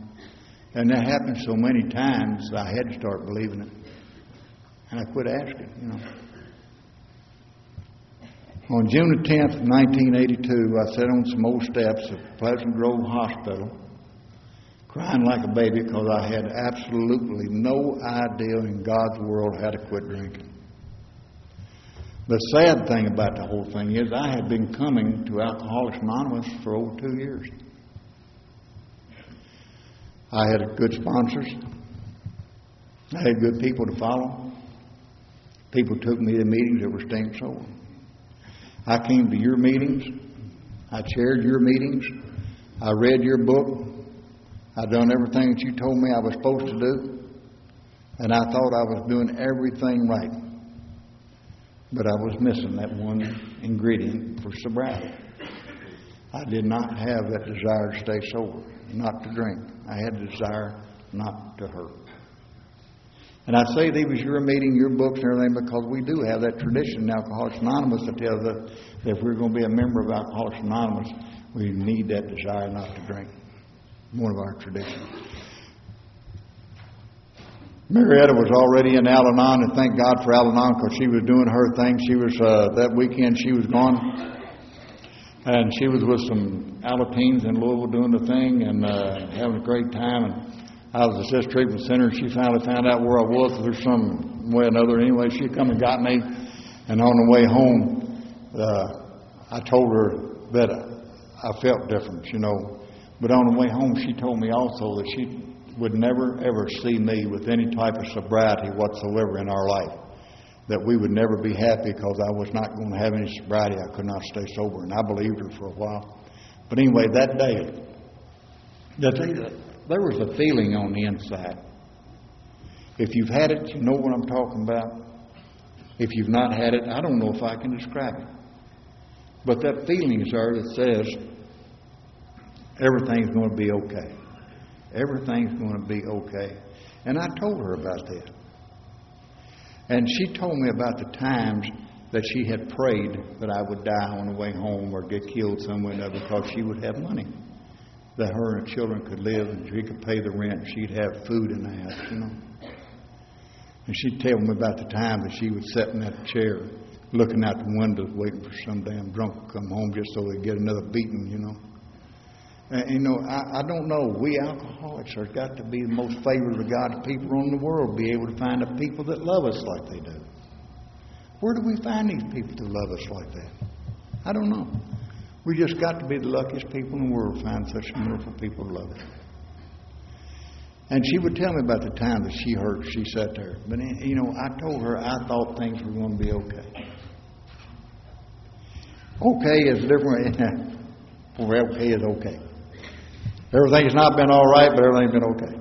And that happened so many times, I had to start believing it. And I quit asking, you know. On June the 10th, 1982, I sat on some old steps of Pleasant Grove Hospital, crying like a baby because I had absolutely no idea in God's world how to quit drinking. The sad thing about the whole thing is I had been coming to Alcoholics Anonymous for over two years. I had good sponsors. I had good people to follow. People took me to meetings that were staying sober. I came to your meetings. I chaired your meetings. I read your book. I done everything that you told me I was supposed to do. And I thought I was doing everything right. But I was missing that one ingredient for sobriety. I did not have that desire to stay sober, not to drink. I had a desire not to hurt. And I say these your meeting, your books, and everything because we do have that tradition in Alcoholics Anonymous that tells us that if we're going to be a member of Alcoholics Anonymous, we need that desire not to drink. One of our traditions. Marietta was already in Al Anon, and thank God for Al Anon because she was doing her thing. She was uh, that weekend she was gone, and she was with some Alateens in Louisville doing the thing and uh, having a great time. And I was at assist treatment center, and she finally found out where I was through some way or another. Anyway, she come and got me, and on the way home, uh, I told her that I felt different, you know. But on the way home, she told me also that she would never ever see me with any type of sobriety whatsoever in our life. That we would never be happy because I was not going to have any sobriety. I could not stay sober. And I believed her for a while. But anyway, that day, that day there was a feeling on the inside. If you've had it, you know what I'm talking about. If you've not had it, I don't know if I can describe it. But that feeling is there that says everything's going to be okay. Everything's going to be okay. And I told her about that. And she told me about the times that she had prayed that I would die on the way home or get killed somewhere or because she would have money. That her and her children could live and she could pay the rent and she'd have food in the house, you know. And she'd tell me about the time that she would sit in that chair looking out the window waiting for some damn drunk to come home just so they'd get another beating, you know. And, you know, I, I don't know. We alcoholics are got to be the most favored of God's people in the world, be able to find the people that love us like they do. Where do we find these people that love us like that? I don't know. We just got to be the luckiest people in the world to find such wonderful people to love us. And she would tell me about the time that she hurt. She sat there. But, eh, you know, I told her I thought things were going to be okay. Okay is different. well, okay is okay. Everything's not been all right, but everything's been okay.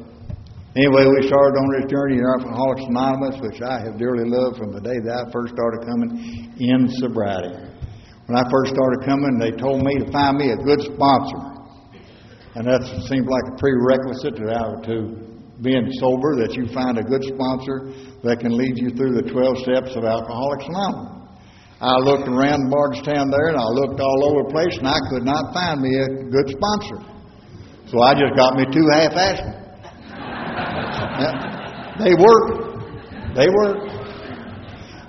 Anyway, we started on this journey in Alcoholics Anonymous, which I have dearly loved from the day that I first started coming in sobriety. When I first started coming, they told me to find me a good sponsor. And that seemed like a prerequisite to, to being sober, that you find a good sponsor that can lead you through the 12 steps of Alcoholics Anonymous. I looked around Bardstown there and I looked all over the place and I could not find me a good sponsor. So I just got me two half assed yeah. They work. They work.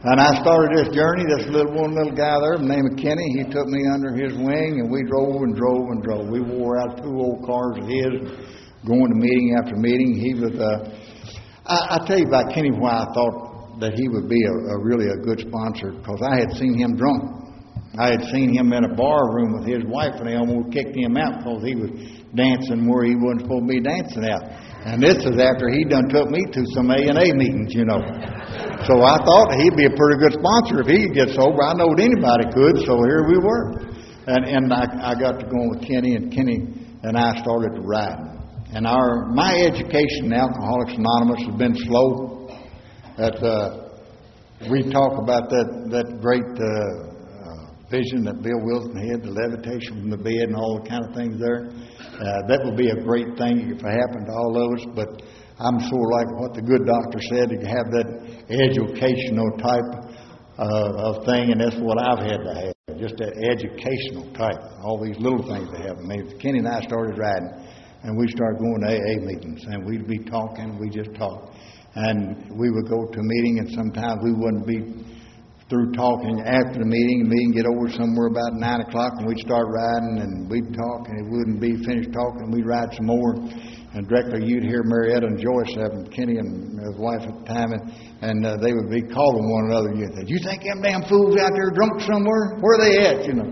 And I started this journey. This little one little guy there, named Kenny, he took me under his wing, and we drove and drove and drove. We wore out two old cars of his, going to meeting after meeting. He was. Uh, I, I tell you about Kenny why I thought that he would be a, a really a good sponsor because I had seen him drunk. I had seen him in a bar room with his wife, and they almost kicked him out because he was dancing where he wasn't supposed to be dancing at. And this is after he done took me to some A and A meetings, you know. So I thought he'd be a pretty good sponsor if he could get sober. I knowed anybody could, so here we were. And and I, I got to going with Kenny, and Kenny and I started to ride. And our my education in Alcoholics Anonymous has been slow. That uh, we talk about that that great uh, uh, vision that Bill Wilson had, the levitation from the bed and all the kind of things there. Uh, that would be a great thing if it happened to all of us, but I'm of like what the good doctor said, to have that educational type uh, of thing, and that's what I've had to have, just that educational type. All these little things they have. I mean, Kenny and I started riding, and we started going to AA meetings, and we'd be talking, we just talk. And we would go to a meeting, and sometimes we wouldn't be through talking after the meeting. The meeting get over somewhere about nine o'clock, and we'd start riding, and we'd talk, and it wouldn't be finished talking. We'd ride some more, and directly you'd hear Marietta and Joyce, and Kenny and his wife at the time, and, and uh, they would be calling one another. You think, you think them damn fools out there drunk somewhere? Where are they at? You know.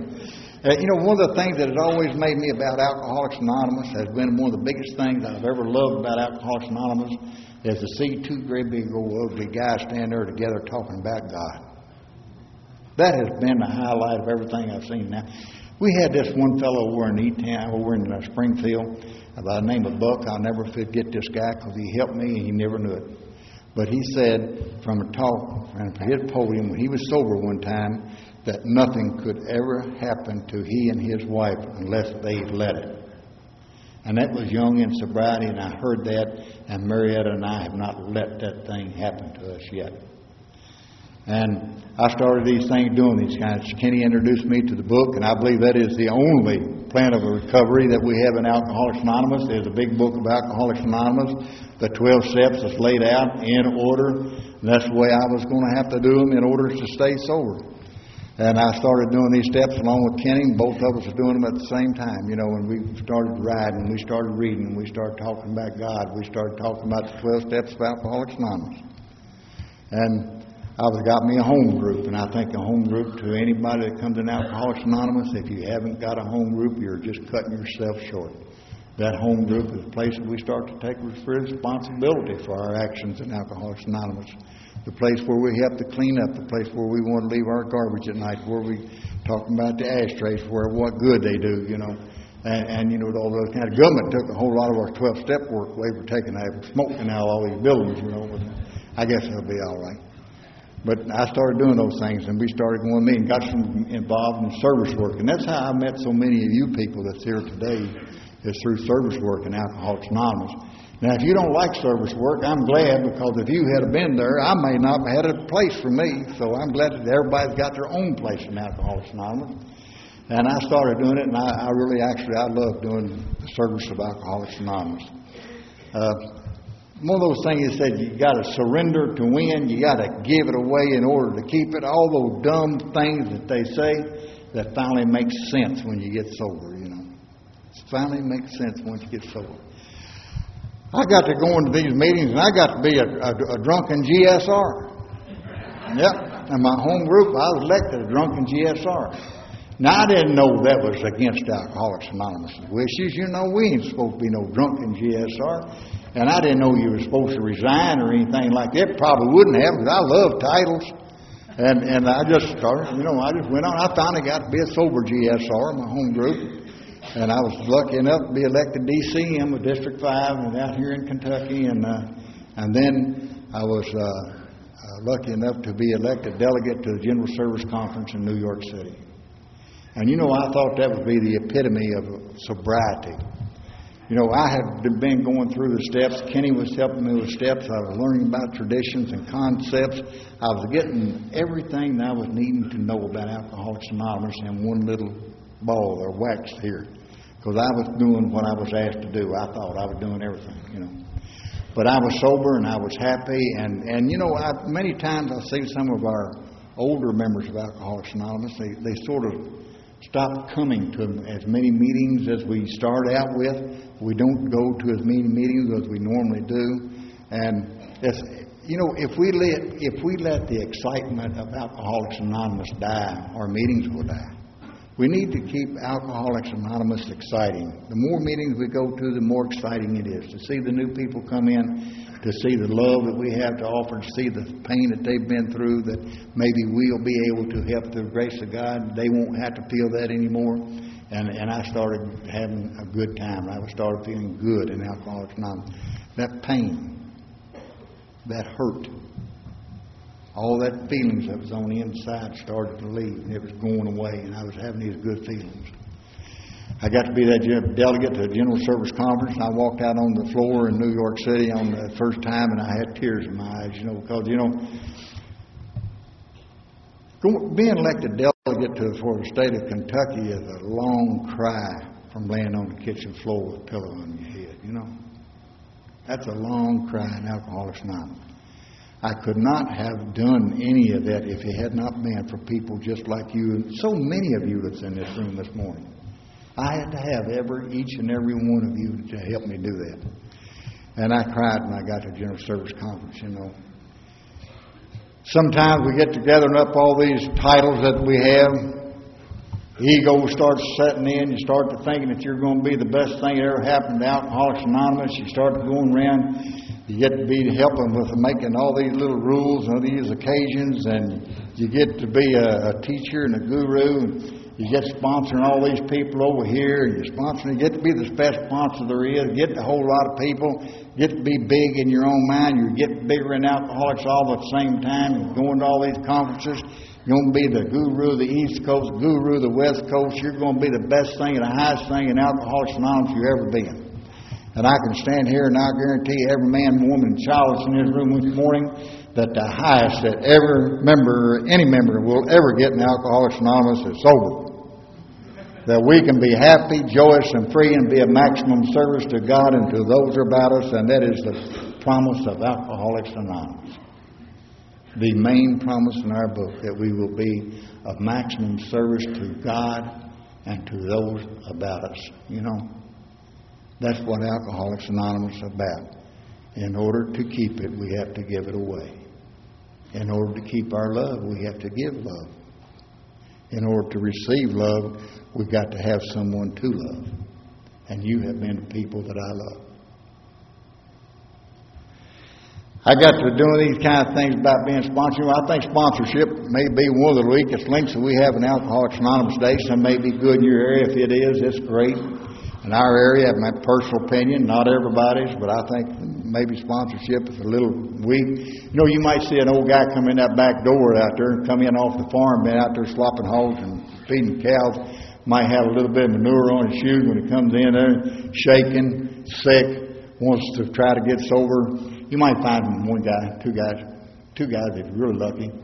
Uh, you know, one of the things that has always made me about Alcoholics Anonymous has been one of the biggest things I've ever loved about Alcoholics Anonymous is to see two great big old ugly guys stand there together talking about God. That has been the highlight of everything I've seen now. We had this one fellow over in E-Town, over in uh, Springfield, by the name of Buck. I'll never forget this guy because he helped me and he never knew it. But he said from a talk and from his podium when he was sober one time that nothing could ever happen to he and his wife unless they let it. And that was young in sobriety, and I heard that, and Marietta and I have not let that thing happen to us yet. And I started these things doing these kinds. Kenny introduced me to the book, and I believe that is the only plan of a recovery that we have in Alcoholics Anonymous. There's a big book of Alcoholics Anonymous, the 12 steps that's laid out in order. And that's the way I was going to have to do them in order to stay sober. And I started doing these steps along with Kenny, both of us were doing them at the same time. You know, when we started riding, we started reading, we started talking about God, we started talking about the 12 steps of Alcoholics Anonymous. And I've got me a home group, and I think a home group to anybody that comes in Alcoholics Anonymous, if you haven't got a home group, you're just cutting yourself short. That home group is a place that we start to take responsibility for our actions in Alcoholics Anonymous. The place where we have to clean up, the place where we want to leave our garbage at night, where we talk about the ashtrays, where what good they do, you know. And, and you know, all those kind of government took a whole lot of our 12 step work away for taking that smoking out all these buildings, you know. But I guess it'll be all right. But I started doing those things, and we started going me and got some involved in service work, and that's how I met so many of you people that's here today, is through service work in Alcoholics Anonymous. Now, if you don't like service work, I'm glad because if you had been there, I may not have had a place for me. So I'm glad that everybody's got their own place in Alcoholics Anonymous. And I started doing it, and I, I really actually I love doing the service of Alcoholics Anonymous. Uh, one of those things that said you got to surrender to win, you got to give it away in order to keep it. All those dumb things that they say that finally makes sense when you get sober. You know, it finally makes sense once you get sober. I got to go into these meetings, and I got to be a, a, a drunken GSR. Yep, in my home group, I was elected a drunken GSR. Now, I didn't know that was against Alcoholics Anonymous' wishes. You know, we ain't supposed to be no drunken GSR. And I didn't know you were supposed to resign or anything like that. Probably wouldn't have because I love titles. And and I just started, you know, I just went on. I finally got to be a sober GSR, my home group. And I was lucky enough to be elected DCM with District 5 and out here in Kentucky. And, uh, and then I was uh, uh, lucky enough to be elected delegate to the General Service Conference in New York City. And you know, I thought that would be the epitome of sobriety. You know, I had been going through the steps. Kenny was helping me with steps. I was learning about traditions and concepts. I was getting everything that I was needing to know about Alcoholics Anonymous in one little ball or wax here. Because I was doing what I was asked to do. I thought I was doing everything, you know. But I was sober and I was happy. And, and you know, I, many times I see some of our older members of Alcoholics Anonymous, they, they sort of stop coming to as many meetings as we start out with. We don't go to as many meetings as we normally do, and it's you know if we let if we let the excitement of Alcoholics Anonymous die, our meetings will die. We need to keep Alcoholics Anonymous exciting. The more meetings we go to, the more exciting it is to see the new people come in to see the love that we have to offer, to see the pain that they've been through, that maybe we'll be able to help through the grace of God. They won't have to feel that anymore. And, and I started having a good time. I started feeling good in Alcoholics Anonymous. That pain, that hurt, all that feelings that was on the inside started to leave, and it was going away, and I was having these good feelings. I got to be that delegate to a General Service Conference, and I walked out on the floor in New York City on the first time, and I had tears in my eyes, you know, because, you know, being elected delegate to the state of Kentucky is a long cry from laying on the kitchen floor with a pillow on your head, you know. That's a long cry in Alcoholics Anonymous. I could not have done any of that if it had not been for people just like you and so many of you that's in this room this morning. I had to have every, each and every one of you to help me do that. And I cried when I got to the General Service Conference, you know. Sometimes we get together and up all these titles that we have. Ego starts setting in. You start to thinking that you're going to be the best thing that ever happened to Alcoholics Anonymous. You start going around you get to be helping with making all these little rules and these occasions, and you get to be a, a teacher and a guru. And you get sponsoring all these people over here, and you're sponsoring. You get to be the best sponsor there is. Get a whole lot of people. Get to be big in your own mind. You get bigger in alcoholics all at the same time. You're going to all these conferences. You're going to be the guru of the East Coast, guru of the West Coast. You're going to be the best thing and the highest thing in Alcoholics Anonymous you've ever been. And I can stand here and I guarantee every man, woman, and child that's in this room this morning that the highest that ever member, any member, will ever get in Alcoholics Anonymous is sober. That we can be happy, joyous, and free and be a maximum service to God and to those about us, and that is the promise of Alcoholics Anonymous. The main promise in our book that we will be of maximum service to God and to those about us. You know, that's what Alcoholics Anonymous is about. In order to keep it, we have to give it away. In order to keep our love, we have to give love. In order to receive love, we've got to have someone to love. And you have been the people that I love. I got to doing these kind of things about being sponsored. I think sponsorship may be one of the weakest links that we have in Alcoholics Anonymous Day. Some may be good in your area. If it is, it's great in our area, my personal opinion, not everybody's, but I think maybe sponsorship is a little weak. You know, you might see an old guy come in that back door out there and come in off the farm, been out there slopping hogs and feeding cows. Might have a little bit of manure on his shoes when he comes in there, shaking, sick, wants to try to get sober. You might find one guy, two guys, two guys if you're really lucky.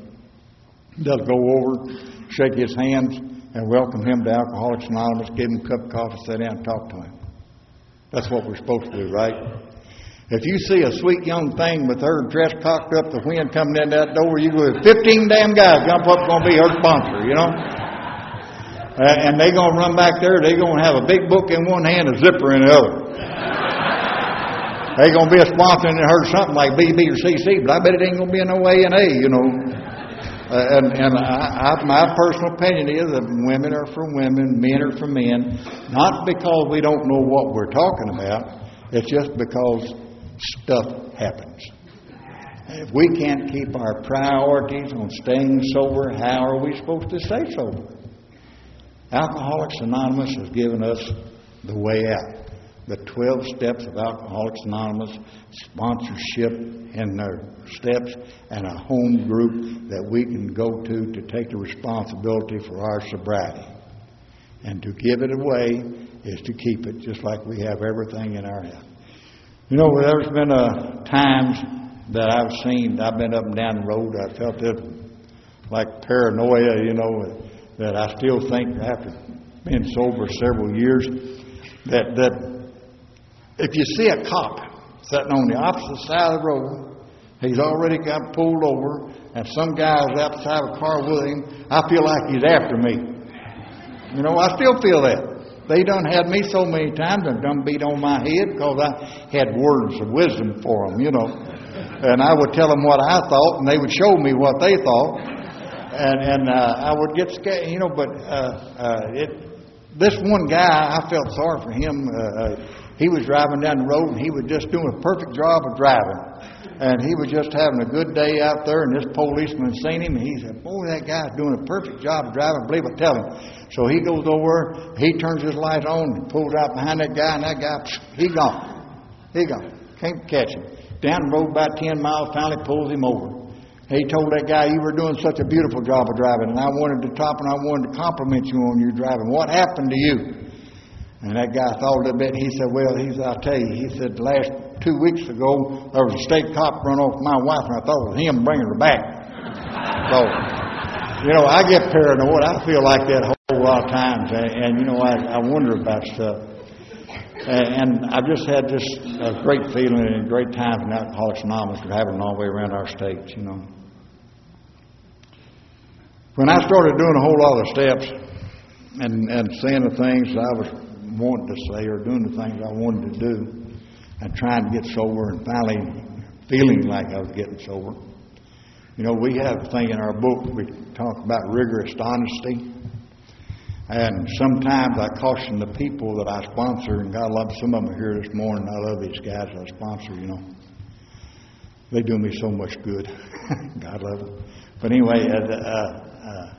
They'll go over, shake his hands, and welcome him to Alcoholics Anonymous, give him a cup of coffee, sit down and talk to him. That's what we're supposed to do, right? If you see a sweet young thing with her dress cocked up, the wind coming in that door, you go, 15 damn guys jump up, going to be her sponsor, you know? And they're going to run back there, they're going to have a big book in one hand, a zipper in the other. they're going to be a sponsor and heard something like BB or CC, but I bet it ain't going to be in no A and A, you know. Uh, and and I, I, my personal opinion is that women are for women, men are for men, not because we don't know what we're talking about. It's just because stuff happens. If we can't keep our priorities on staying sober, how are we supposed to stay sober? Alcoholics Anonymous has given us the way out the 12 steps of Alcoholics Anonymous, sponsorship in their steps, and a home group that we can go to to take the responsibility for our sobriety. And to give it away is to keep it just like we have everything in our house. You know, there's been uh, times that I've seen, I've been up and down the road, I felt it like paranoia, you know, that I still think after being sober several years, that, that if you see a cop sitting on the opposite side of the road, he's already got pulled over, and some guy's outside of a car with him, I feel like he's after me. You know, I still feel that. They done had me so many times and done beat on my head because I had words of wisdom for them, you know. And I would tell them what I thought, and they would show me what they thought. And and uh, I would get scared, you know. But uh, uh, it, this one guy, I felt sorry for him. Uh, uh, he was driving down the road and he was just doing a perfect job of driving. And he was just having a good day out there, and this policeman seen him, and he said, Boy, that guy's doing a perfect job of driving. Believe I tell him. So he goes over, he turns his light on, and pulls out behind that guy, and that guy, he gone. He gone. Can't catch him. Down the road about 10 miles, finally pulls him over. He told that guy, You were doing such a beautiful job of driving, and I wanted to top and I wanted to compliment you on your driving. What happened to you? And that guy thought a bit. He said, Well, he said, I'll tell you. He said, Last two weeks ago, there was a state cop run off my wife, and I thought it was him bringing her back. So, you know, I get paranoid. I feel like that a whole lot of times, and, and you know, I, I wonder about stuff. And, and I've just had just a great feeling and great times in Alcoholics Anonymous traveling all the way around our states, you know. When I started doing a whole lot of steps and, and saying the things I was wanting to say or doing the things I wanted to do and trying to get sober and finally feeling like I was getting sober, you know, we have a thing in our book, we talk about rigorous honesty. And sometimes I caution the people that I sponsor, and God loves some of them here this morning. I love these guys I sponsor, you know. They do me so much good. God love them. But anyway, uh, uh, uh,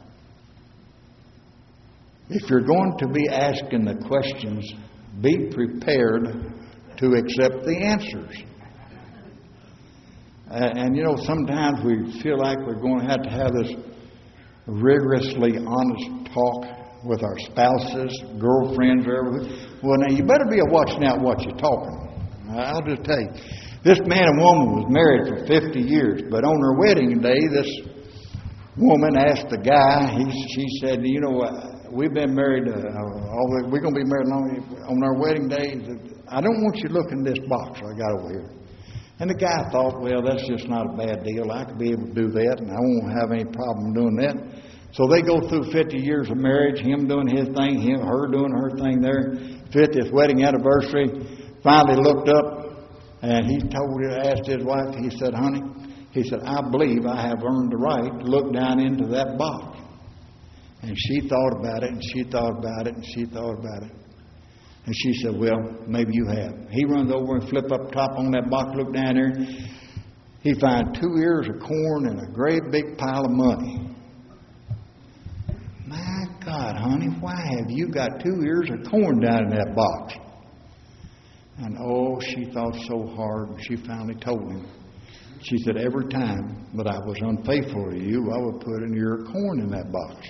if you're going to be asking the questions, be prepared to accept the answers. and you know, sometimes we feel like we're going to have to have this rigorously honest talk with our spouses, girlfriends, or everything. Well, now you better be a watching out what you're talking. I'll just tell you. This man and woman was married for 50 years, but on their wedding day, this woman asked the guy, he, she said, You know, uh, we've been married, uh, all the, we're going to be married long, on our wedding day. I don't want you looking in this box I got over here. And the guy thought, Well, that's just not a bad deal. I could be able to do that, and I won't have any problem doing that. So they go through 50 years of marriage, him doing his thing, him, her doing her thing there. 50th wedding anniversary. Finally looked up and he told, her, asked his wife, he said, honey, he said, I believe I have earned the right to look down into that box. And she thought about it and she thought about it and she thought about it. And she said, Well, maybe you have. He runs over and flip up top on that box, look down there. He finds two ears of corn and a great big pile of money. God, honey, why have you got two ears of corn down in that box? And oh, she thought so hard, and she finally told him. She said, Every time that I was unfaithful to you, I would put an ear of corn in that box.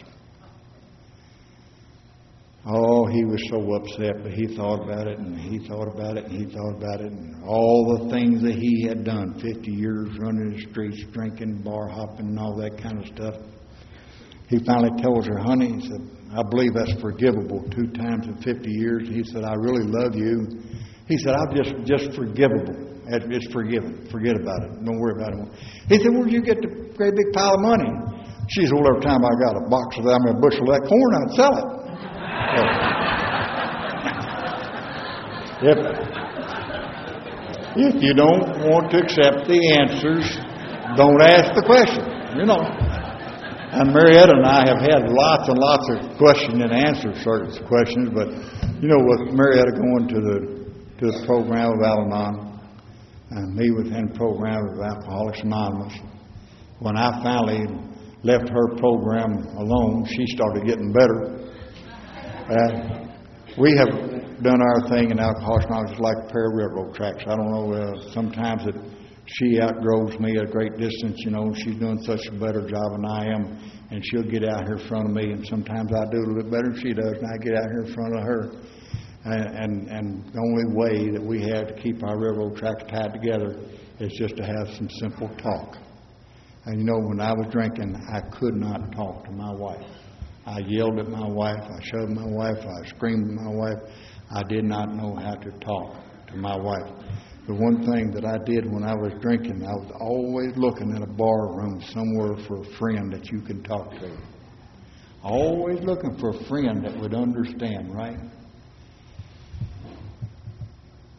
Oh, he was so upset, but he thought about it and he thought about it and he thought about it and all the things that he had done 50 years running the streets, drinking, bar hopping, and all that kind of stuff he finally tells her, honey, he said, I believe that's forgivable two times in 50 years. He said, I really love you. He said, I'm just, just forgivable. It's forgiven. Forget about it. Don't worry about it. He said, Where'd you get the great big pile of money? She said, Well, every time I got a box of that, I a bushel of that corn, I'd sell it. if, if you don't want to accept the answers, don't ask the question. You know. And Marietta and I have had lots and lots of question and answers certain questions, but you know, with Marietta going to the to the program of Al-Anon and me within the program of Alcoholics Anonymous, when I finally left her program alone, she started getting better. And we have done our thing in Alcoholics Anonymous like a pair of railroad tracks. I don't know, uh, sometimes it she outgrows me a great distance, you know. She's doing such a better job than I am, and she'll get out here in front of me, and sometimes I do a little better than she does, and I get out here in front of her. And, and, and the only way that we have to keep our railroad tracks tied together is just to have some simple talk. And you know, when I was drinking, I could not talk to my wife. I yelled at my wife, I shoved my wife, I screamed at my wife. I did not know how to talk to my wife. The one thing that I did when I was drinking, I was always looking in a bar room somewhere for a friend that you can talk to. Always looking for a friend that would understand, right?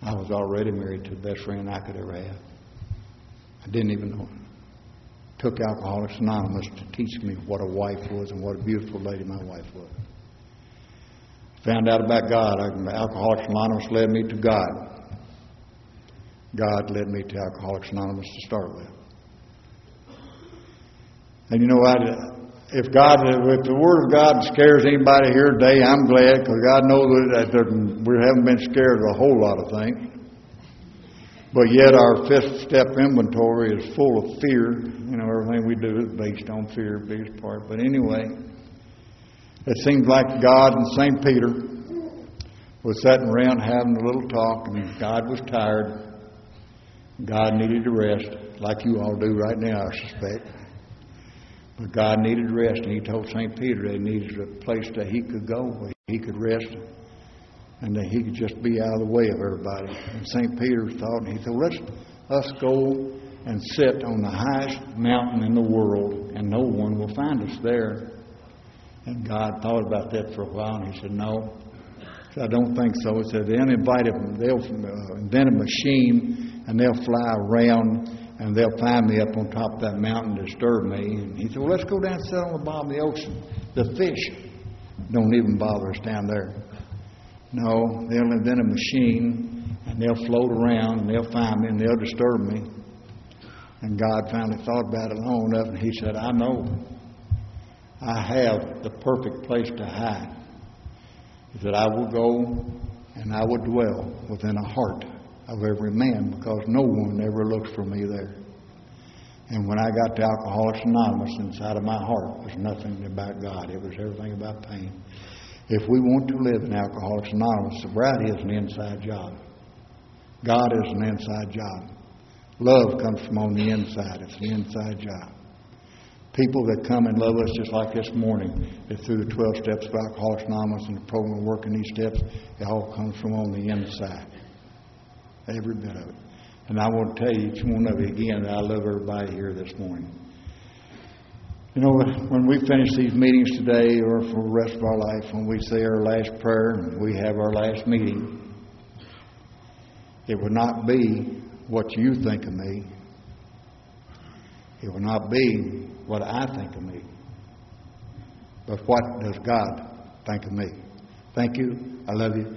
I was already married to the best friend I could ever have. I didn't even know. Took Alcoholics Anonymous to teach me what a wife was and what a beautiful lady my wife was. Found out about God. Alcoholics Anonymous led me to God. God led me to Alcoholics Anonymous to start with. And you know, what? if God, if the Word of God scares anybody here today, I'm glad because God knows that we haven't been scared of a whole lot of things. But yet our fifth step inventory is full of fear. You know, everything we do is based on fear, biggest part. But anyway, it seems like God and St. Peter was sitting around having a little talk, and God was tired. God needed to rest, like you all do right now, I suspect. But God needed rest, and He told St. Peter that He needed a place that He could go, where He could rest, and that He could just be out of the way of everybody. And St. Peter thought, and he said, let's us go and sit on the highest mountain in the world, and no one will find us there. And God thought about that for a while, and He said, no. I don't think so. He said, they'll invite them, they'll invent a machine, and they'll fly around and they'll find me up on top of that mountain disturb me. And he said, Well, let's go down and sit on the bottom of the ocean. The fish don't even bother us down there. No, they'll invent a machine and they'll float around and they'll find me and they'll disturb me. And God finally thought about it long enough and he said, I know. I have the perfect place to hide. He said, I will go and I will dwell within a heart of every man because no one ever looks for me there. And when I got to Alcoholics Anonymous, inside of my heart was nothing about God. It was everything about pain. If we want to live in Alcoholics Anonymous, sobriety is an inside job. God is an inside job. Love comes from on the inside. It's an inside job. People that come and love us just like this morning, that through the 12 steps of Alcoholics Anonymous and the program working these steps, it all comes from on the inside. Every bit of it. And I want to tell each one of you again that I love everybody here this morning. You know, when we finish these meetings today or for the rest of our life, when we say our last prayer and we have our last meeting, it will not be what you think of me. It will not be what I think of me. But what does God think of me? Thank you. I love you.